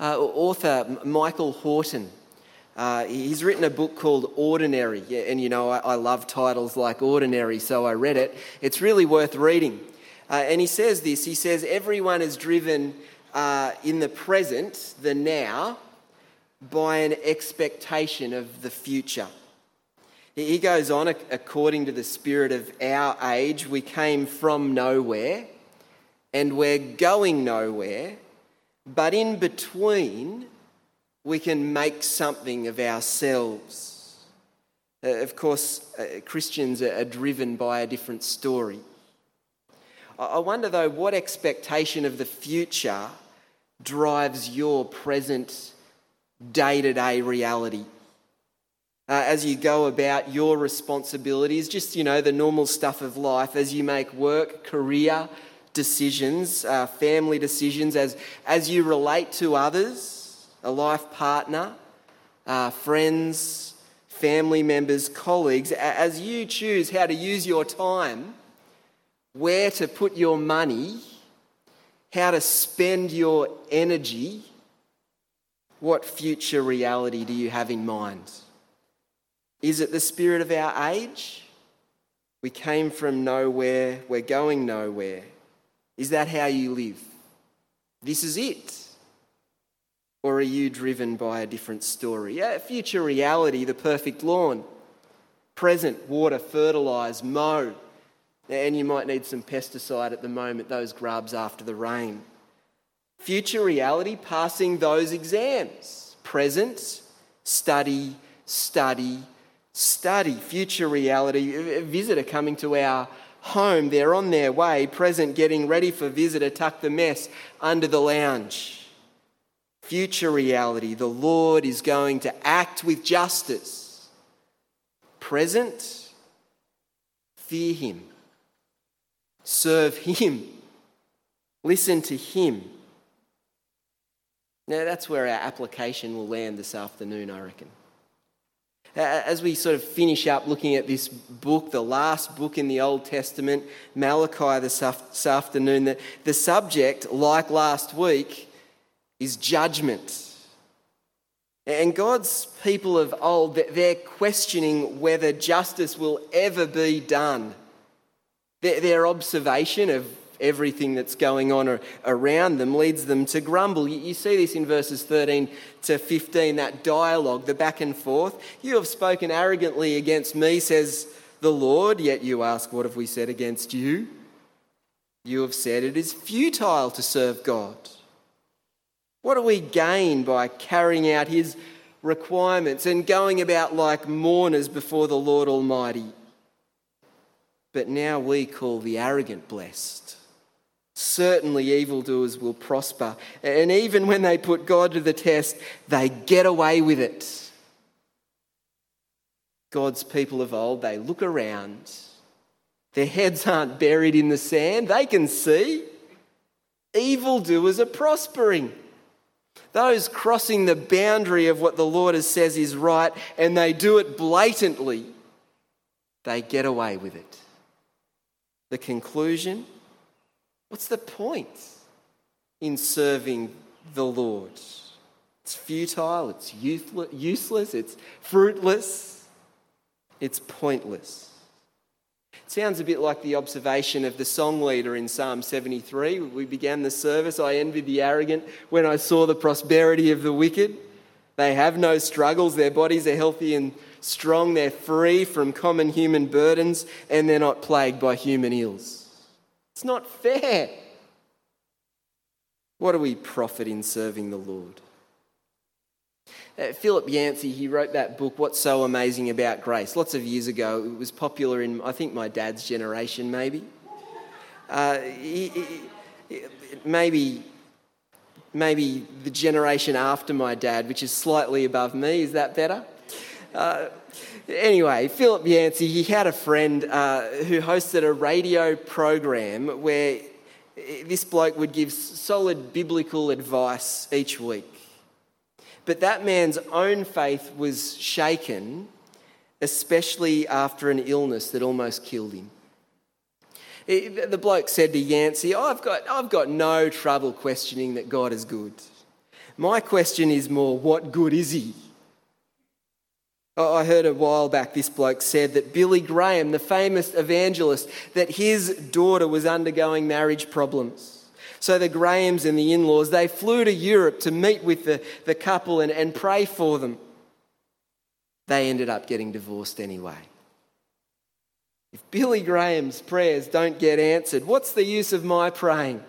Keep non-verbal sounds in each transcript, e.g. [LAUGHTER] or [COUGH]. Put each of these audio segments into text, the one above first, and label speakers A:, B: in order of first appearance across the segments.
A: Uh, author Michael Horton. Uh, he's written a book called Ordinary, and you know, I, I, love titles like Ordinary, so I read it. It's really worth reading. Uh, and he says this he says, Everyone is driven uh, in the present, the now, by an expectation of the future. He goes on, according to the spirit of our age, we came from nowhere and we're going nowhere, but in between, we can make something of ourselves. Uh, of course, uh, Christians are driven by a different story. I wonder, though, what expectation of the future drives your present day to day reality? Uh, as you go about your responsibilities, just, you know, the normal stuff of life, as you make work, career decisions, uh, family decisions, as, as you relate to others, a life partner, uh, friends, family members, colleagues, as you choose how to use your time, where to put your money, how to spend your energy, what future reality do you have in mind? Is it the spirit of our age? We came from nowhere, we're going nowhere. Is that how you live? This is it. Or are you driven by a different story? Yeah, future reality, the perfect lawn. Present, water, fertilise, mow. And you might need some pesticide at the moment, those grubs after the rain. Future reality, passing those exams. Present, study, study, study. Future reality, a visitor coming to our home. They're on their way. Present, getting ready for visitor, tuck the mess under the lounge. Future reality, the Lord is going to act with justice. Present, fear Him, serve Him, listen to Him. Now, that's where our application will land this afternoon, I reckon. As we sort of finish up looking at this book, the last book in the Old Testament, Malachi, this, afternoon, the, the subject, like last week, is judgment. And God's people of old, they're questioning whether justice will ever be done. Their observation of everything that's going on around them leads them to grumble. You see this in verses 13 to 15, that dialogue, the back and forth. You have spoken arrogantly against me, says the Lord, yet you ask, What have we said against you? You have said it is futile to serve God. What do we gain by carrying out his requirements and going about like mourners before the Lord Almighty? But now we call the arrogant blessed. Certainly, evildoers will prosper. And even when they put God to the test, they get away with it. God's people of old, they look around. Their heads aren't buried in the sand, they can see. Evildoers are prospering. Those crossing the boundary of what the Lord has says is right and they do it blatantly, they get away with it. The conclusion What's the point in serving the Lord? It's futile, it's useless, it's fruitless, it's pointless. It sounds a bit like the observation of the song leader in Psalm 73. We began the service. I envied the arrogant when I saw the prosperity of the wicked. They have no struggles, their bodies are healthy and strong, they're free from common human burdens, and they're not plagued by human ills. It's not fair. What do we profit in serving the Lord? Uh, Philip Yancey, he wrote that book, What's So Amazing About Grace, lots of years ago. It was popular in, I think, my dad's generation, maybe. Uh, he, he, maybe, maybe the generation after my dad, which is slightly above me. Is that better? Uh, Anyway, Philip Yancey, he had a friend uh, who hosted a radio program where this bloke would give solid biblical advice each week. But that man's own faith was shaken, especially after an illness that almost killed him. The bloke said to Yancey, I've got, I've got no trouble questioning that God is good. My question is more, what good is he? I heard a while back this bloke said that Billy Graham, the famous evangelist, that his daughter was undergoing marriage problems. So the Grahams and the in laws, they flew to Europe to meet with the, the couple and, and pray for them. They ended up getting divorced anyway. If Billy Graham's prayers don't get answered, what's the use of my praying?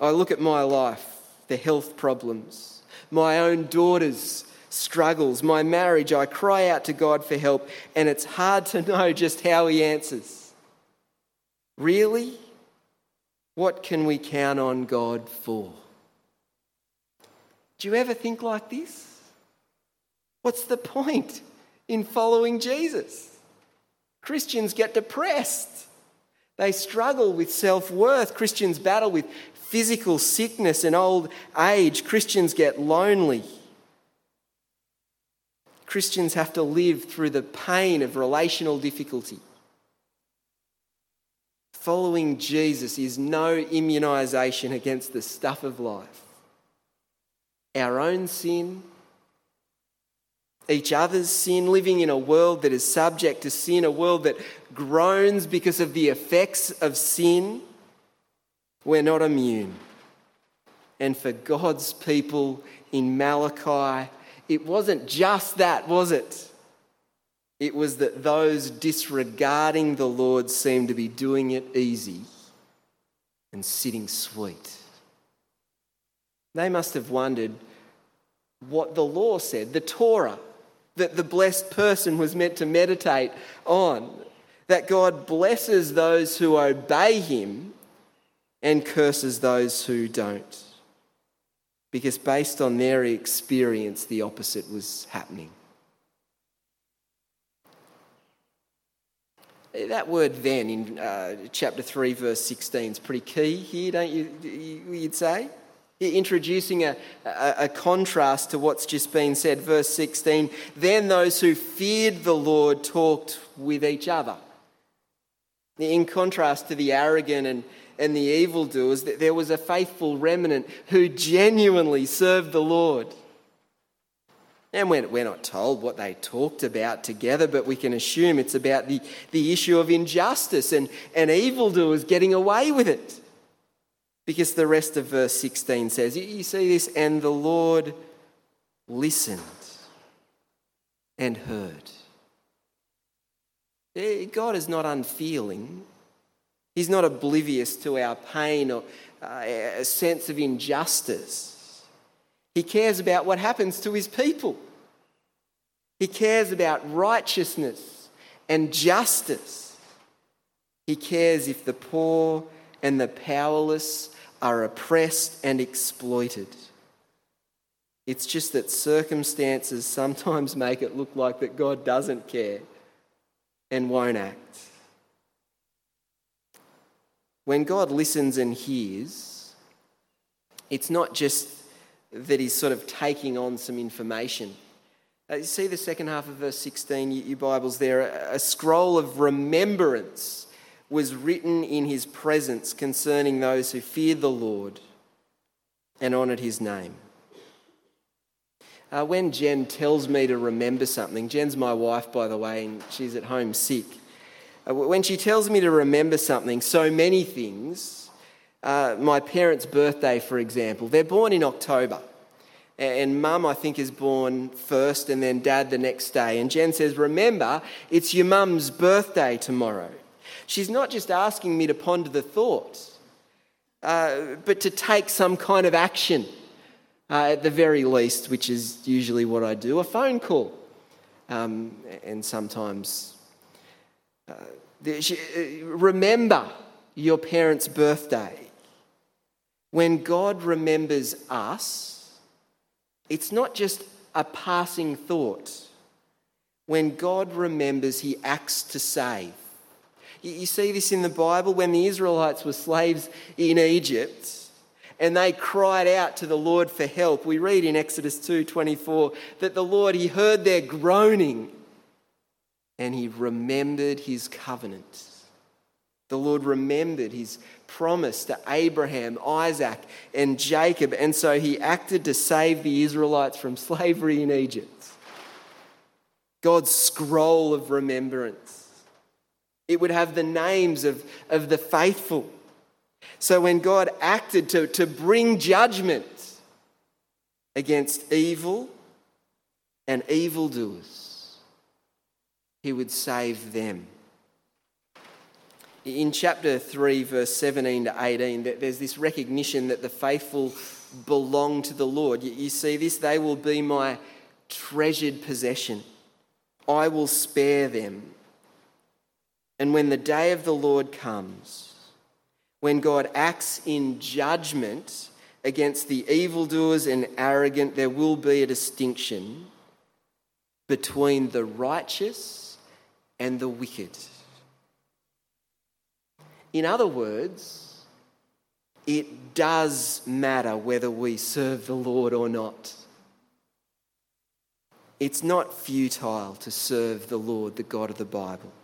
A: I look at my life, the health problems, my own daughter's struggles, my marriage, I cry out to God for help, and it's hard to know just how He answers. Really? What can we count on God for? Do you ever think like this? What's the point in following Jesus? Christians get depressed. They struggle with self worth. Christians battle with physical sickness and old age. Christians get lonely. Christians have to live through the pain of relational difficulty. Following Jesus is no immunisation against the stuff of life. Our own sin, each other's sin, living in a world that is subject to sin, a world that groans because of the effects of sin, we're not immune. And for God's people in Malachi, it wasn't just that, was it? It was that those disregarding the Lord seemed to be doing it easy and sitting sweet. They must have wondered what the law said, the Torah, that the blessed person was meant to meditate on, that God blesses those who obey him and curses those who don't because based on their experience, the opposite was happening. That word then in uh, chapter 3, verse 16 is pretty key here, don't you, you'd say? Introducing a, a, a contrast to what's just been said. Verse 16 Then those who feared the Lord talked with each other. In contrast to the arrogant and and the evildoers, there was a faithful remnant who genuinely served the Lord. And we're not told what they talked about together, but we can assume it's about the, the issue of injustice and, and evildoers getting away with it. Because the rest of verse 16 says, you see this, and the Lord listened and heard. Eh, God is not unfeeling. He's not oblivious to our pain or uh, a sense of injustice. He cares about what happens to his people. He cares about righteousness and justice. He cares if the poor and the powerless are oppressed and exploited. It's just that circumstances sometimes [LAUGHS] make it look like that God doesn't care and won't act. When God listens and hears, it's not just that he's sort of taking on some information. Uh, you see the second half of verse 16, your Bible's there. A scroll of remembrance was written in his presence concerning those who feared the Lord and honoured his name. Uh, when Jen tells me to remember something, Jen's my wife, by the way, and she's at home sick. Uh, when she tells me to remember something, so many things, uh, my parents' birthday, for example, they're born in October. And mum, I think, is born first, and then dad the next day. And Jen says, Remember, it's your mum's birthday tomorrow. She's not just asking me to ponder the thoughts, uh, but to take some kind of action, uh, at the very least, which is usually what I do a phone call. Um, and sometimes uh, remember your parents' birthday. When God remembers us, it's not just a passing thought. When God remembers, He acts to save. You see this in the Bible when the Israelites were slaves in Egypt and they cried out to the Lord for help. We read in Exodus 2:24 that the Lord he heard their groaning and he remembered his covenant. The Lord remembered his promise to Abraham, Isaac, and Jacob, and so he acted to save the Israelites from slavery in Egypt. God's scroll of remembrance. It would have the names of, of the faithful. So when God acted to, to bring judgment against evil and evildoers, he would save them. In chapter 3, verse 17 to 18, there's this recognition that the faithful belong to the Lord. You see this? They will be my treasured possession. I will spare them. And when the day of the Lord comes, when God acts in judgment against the evildoers and arrogant, there will be a distinction between the righteous and the wicked. In other words, it does matter whether we serve the Lord or not. It's not futile to serve the Lord, the God of the Bible.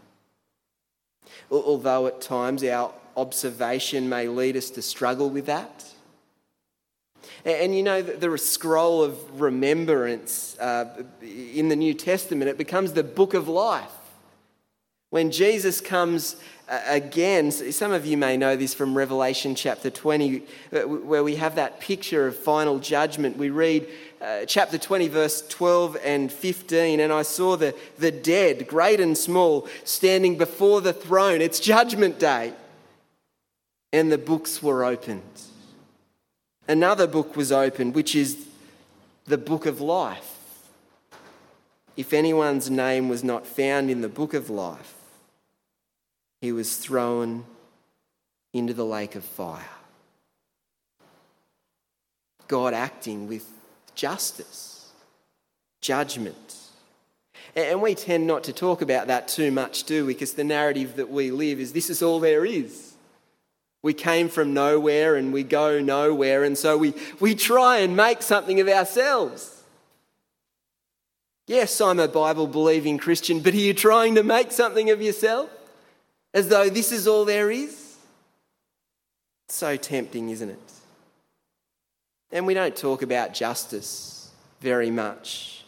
A: Although at times our observation may lead us to struggle with that. And you know, the scroll of remembrance uh, in the New Testament, it becomes the book of life. When Jesus comes uh, again, some of you may know this from Revelation chapter 20, uh, where we have that picture of final judgment. We read uh, chapter 20, verse 12 and 15, and I saw the, the dead, great and small, standing before the throne. It's judgment day. And the books were opened. Another book was opened, which is the book of life. If anyone's name was not found in the book of life, he was thrown into the lake of fire. God acting with justice, judgment. And we tend not to talk about that too much, do we? Because the narrative that we live is this is all there is. We came from nowhere and we go nowhere, and so we, we try and make something of ourselves. Yes, I'm a Bible believing Christian, but are you trying to make something of yourself? as though this is all there is. So tempting, isn't it? And we don't talk about justice very much,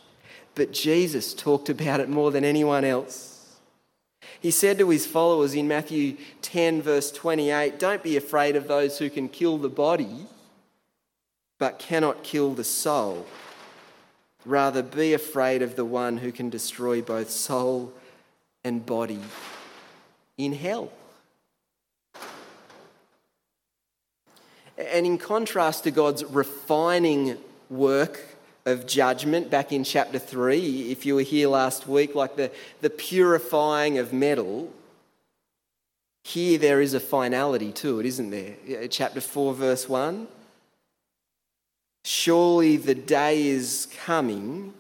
A: but Jesus talked about it more than anyone else. He said to his followers in Matthew 10, verse 28, Don't be afraid of those who can kill the body, but cannot kill the soul. Rather, be afraid of the one who can destroy both soul and body in hell. And in contrast to God's refining work of judgment back in chapter 3, if you were here last week, like the, the purifying of metal, here there is a finality to it, isn't there? Chapter 4, verse 1. Surely the day is coming,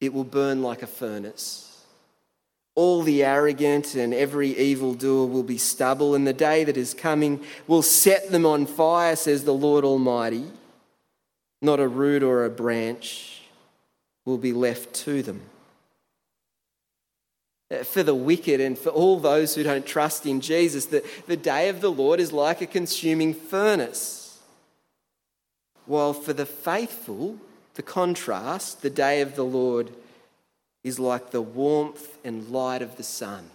A: it will burn like a furnace all the arrogant and every evildoer will be stubble, and the day that is coming will set them on fire, says the Lord Almighty. Not a root or a branch will be left to them. For the wicked and for all those who don't trust in Jesus, the, the day of the Lord is like a consuming furnace. While for the faithful, the contrast, the day of the Lord is like the warmth and light of the sun.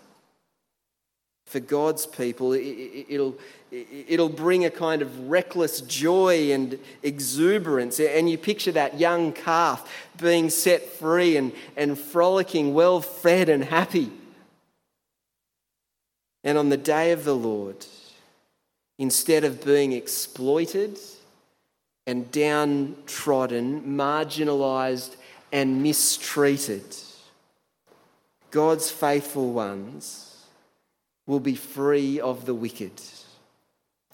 A: For God's people, it'll, it'll bring a kind of reckless joy and exuberance. And you picture that young calf being set free and, and frolicking, well fed and happy. And on the day of the Lord, instead of being exploited and downtrodden, marginalized, and mistreated, God's faithful ones will be free of the wicked,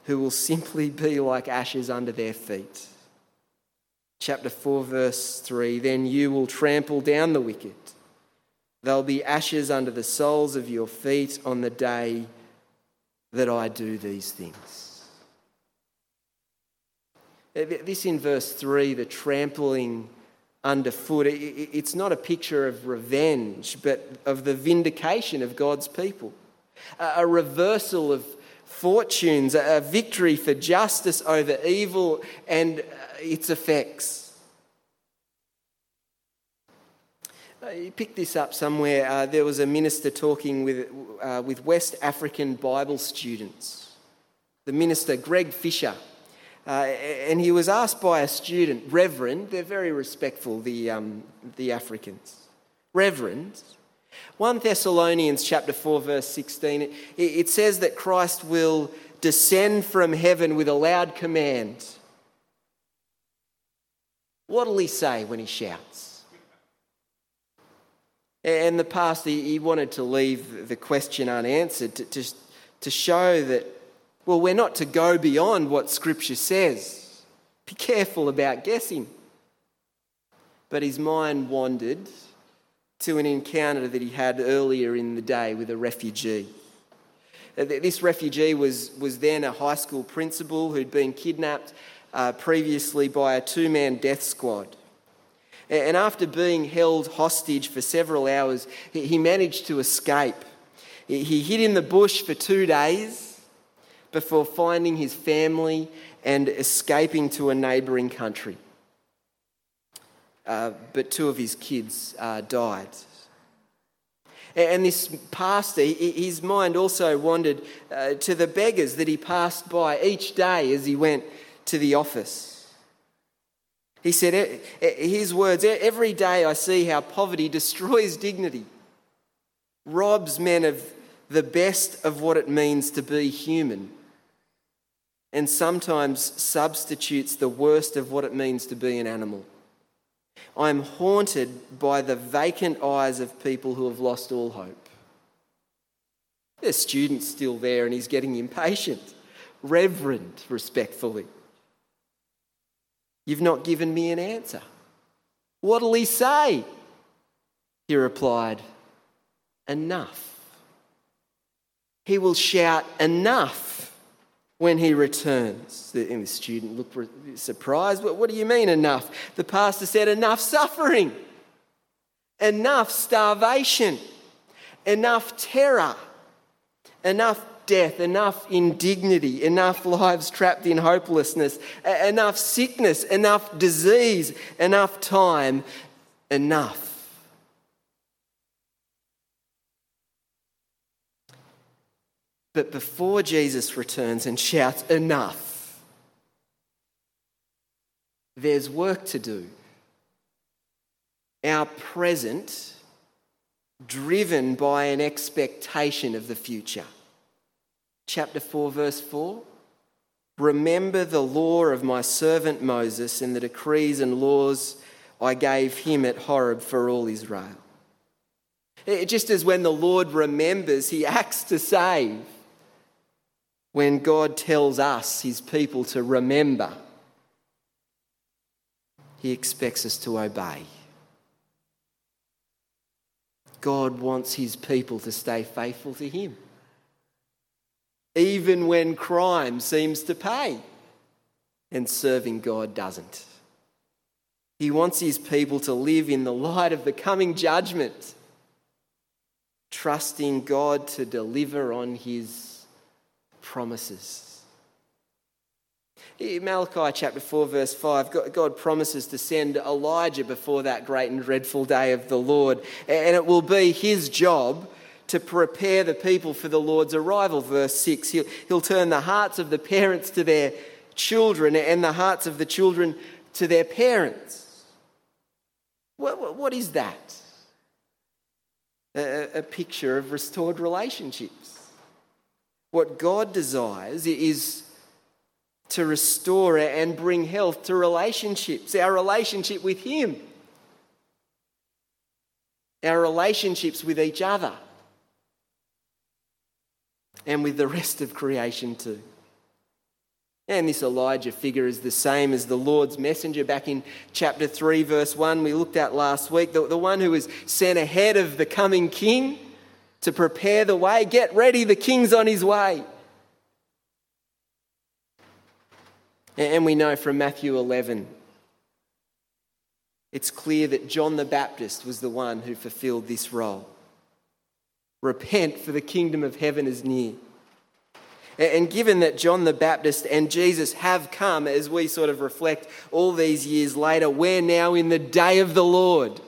A: who will simply be like ashes under their feet. Chapter 4, verse 3 Then you will trample down the wicked. They'll be ashes under the soles of your feet on the day that I do these things. This in verse 3, the trampling underfoot. It's not a picture of revenge, but of the vindication of God's people. A reversal of fortunes, a victory for justice over evil and uh, its effects. Uh, you picked this up somewhere. Uh, there was a minister talking with, uh, with West African Bible students. The minister, Greg Fisher. Uh, and he was asked by a student, Reverend, they're very respectful, the, um, the Africans. Reverend, 1 Thessalonians chapter 4, verse 16, it, says that Christ will descend from heaven with a loud command. What'll he say when he shouts? And the pastor, he wanted to leave the question unanswered to, to, to show that, well, we're not to go beyond what Scripture says. Be careful about guessing. But his mind wandered to an encounter that he had earlier in the day with a refugee. Uh, this refugee was, was then a high school principal who'd been kidnapped uh, previously by a two man death squad. And after being held hostage for several hours, he managed to escape. He hid in the bush for two days before finding his family and escaping to a neighbouring country. Uh, but two of his kids uh, died. And this pastor, his mind also wandered uh, to the beggars that he passed by each day as he went to the office. He said, his words, every day I see how poverty destroys dignity, robs men of the best of what it means to be human, and sometimes substitutes the worst of what it means to be an animal. I'm haunted by the vacant eyes of people who have lost all hope. There's students still there, and he's getting impatient. Reverend, respectfully. You've not given me an answer. What'll he say? He replied, Enough. He will shout, Enough, when he returns. And the student looked surprised. What do you mean, enough? The pastor said, Enough suffering, enough starvation, enough terror, enough death, enough indignity, enough lives trapped in hopelessness, enough sickness, enough disease, enough time, enough. But before Jesus returns and shouts, enough, there's work to do. Our present, driven by an expectation of the future chapter 4, verse 4. Remember the law of my servant Moses and the decrees and laws I gave him at Horeb for all Israel. It, just as when the Lord remembers, he acts to save. When God tells us, his people, to remember, he expects us to obey. God wants his people to stay faithful to him even when crime seems to pay and serving God doesn't. He wants his people to live in the light of the coming judgment, trusting God to deliver on his promises. In Malachi chapter 4, verse 5, God promises to send Elijah before that great and dreadful day of the Lord, and it will be his job to prepare the people for the Lord's arrival. Verse 6 he'll, he'll turn the hearts of the parents to their children and the hearts of the children to their parents. what, what, what is that? A, a picture of restored relationships. What God desires is to restore and bring health to relationships, our relationship with Him, our relationships with each other and with the rest of creation too. And this Elijah figure is the same as the Lord's messenger back in chapter 3, verse 1, we looked at last week. The, the one who was sent ahead of the coming king to prepare the way. Get ready, the king's on his way. And we know from Matthew 11, it's clear that John the Baptist was the one who fulfilled this role. Repent, for the kingdom of heaven is near. And given that John the Baptist and Jesus have come, as we sort of reflect all these years later, we're now in the day of the Lord.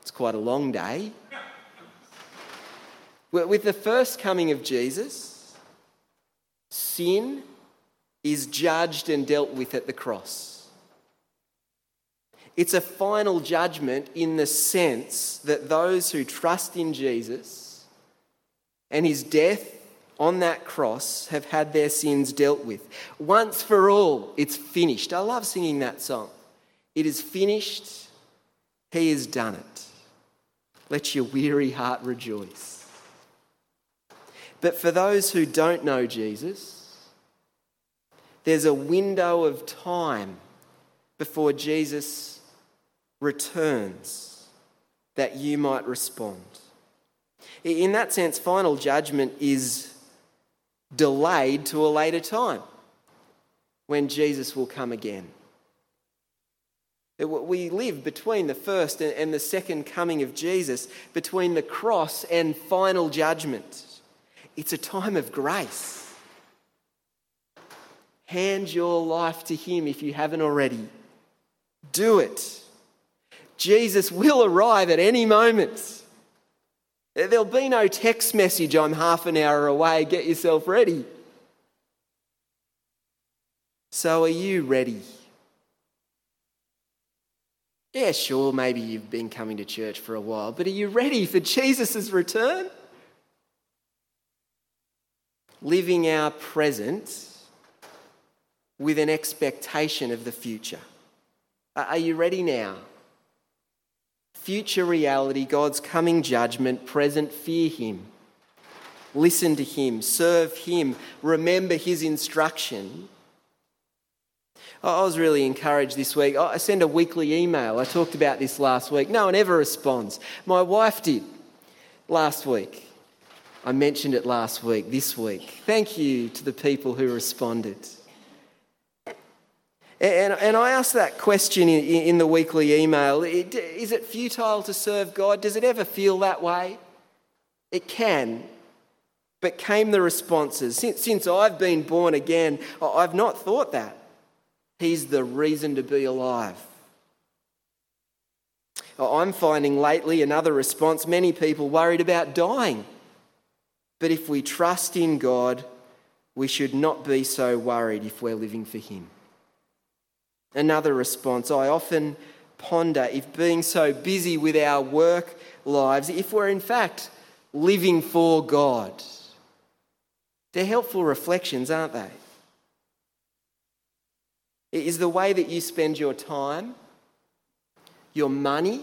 A: It's quite a long day. With the first coming of Jesus, sin is judged and dealt with at the cross. It's a final judgment in the sense that those who trust in Jesus and his death on that cross have had their sins dealt with. Once for all, it's finished. I love singing that song. It is finished, he has done it. Let your weary heart rejoice. But for those who don't know Jesus, there's a window of time before Jesus returns that you might respond. In that sense, final judgment is delayed to a later time when Jesus will come again. We live between the first and the second coming of Jesus, between the cross and final judgment. It's a time of grace. Hand your life to Him if you haven't already. Do it. Jesus will arrive at any moment. There'll be no text message, I'm half an hour away, get yourself ready. So, are you ready? Yeah, sure, maybe you've been coming to church for a while, but are you ready for Jesus' return? Living our present with an expectation of the future. Are you ready now? future reality, God's coming judgment, present, fear Him. Listen to Him, serve Him, remember His instruction. I was really encouraged this week. I send a weekly email. I talked about this last week. No one ever responds. My wife did last week. I mentioned it last week, this week. Thank you to the people who responded. And, and I asked that question in, in the weekly email Is it futile to serve God? Does it ever feel that way? It can. But came the responses. Since, since I've been born again, I've not thought that. He's the reason to be alive. I'm finding lately another response many people worried about dying. But if we trust in God, we should not be so worried if we're living for Him. Another response I often ponder if being so busy with our work lives, if we're in fact living for God. They're helpful reflections, aren't they? Is the way that you spend your time, your money,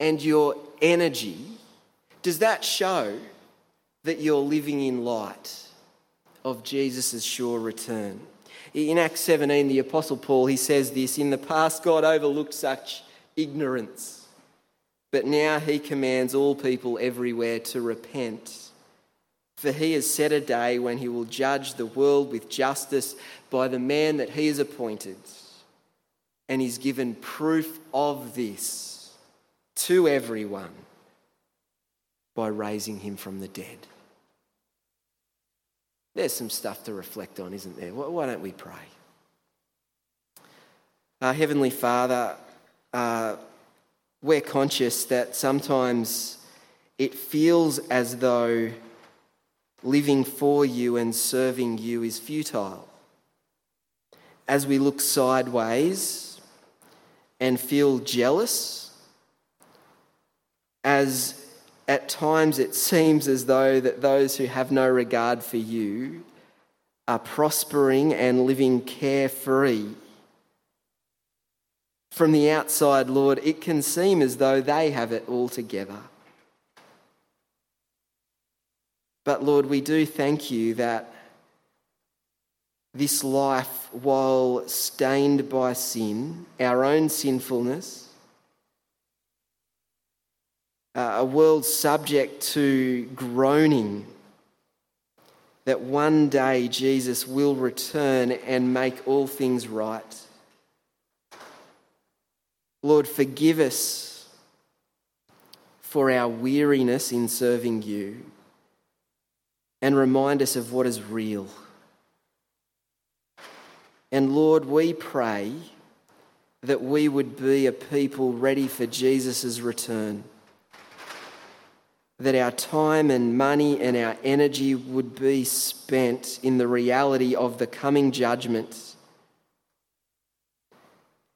A: and your energy, does that show that you're living in light of Jesus' sure return? In Acts 17, the Apostle Paul, he says this In the past, God overlooked such ignorance, but now he commands all people everywhere to repent. For he has set a day when he will judge the world with justice by the man that he has appointed. And he's given proof of this to everyone by raising him from the dead. There's some stuff to reflect on, isn't there? Why don't we pray? Our Heavenly Father, uh, we're conscious that sometimes it feels as though living for you and serving you is futile. As we look sideways and feel jealous, as at times it seems as though that those who have no regard for you are prospering and living carefree. From the outside, Lord, it can seem as though they have it all together. But Lord, we do thank you that this life, while stained by sin, our own sinfulness, a world subject to groaning, that one day Jesus will return and make all things right. Lord, forgive us for our weariness in serving you and remind us of what is real. And Lord, we pray that we would be a people ready for Jesus' return. That our time and money and our energy would be spent in the reality of the coming judgment.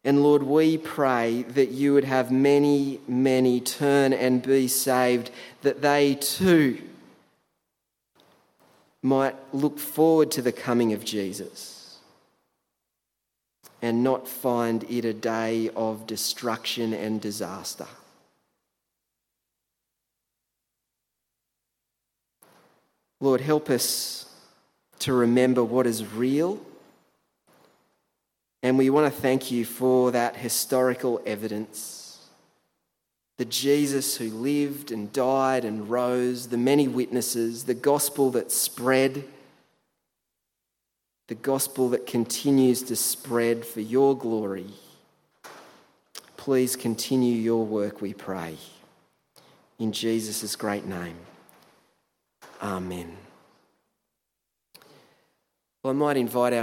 A: And Lord, we pray that you would have many, many turn and be saved, that they too might look forward to the coming of Jesus and not find it a day of destruction and disaster. Lord, help us to remember what is real. And we want to thank you for that historical evidence the Jesus who lived and died and rose, the many witnesses, the gospel that spread, the gospel that continues to spread for your glory. Please continue your work, we pray. In Jesus' great name. Amen. Well, I might invite our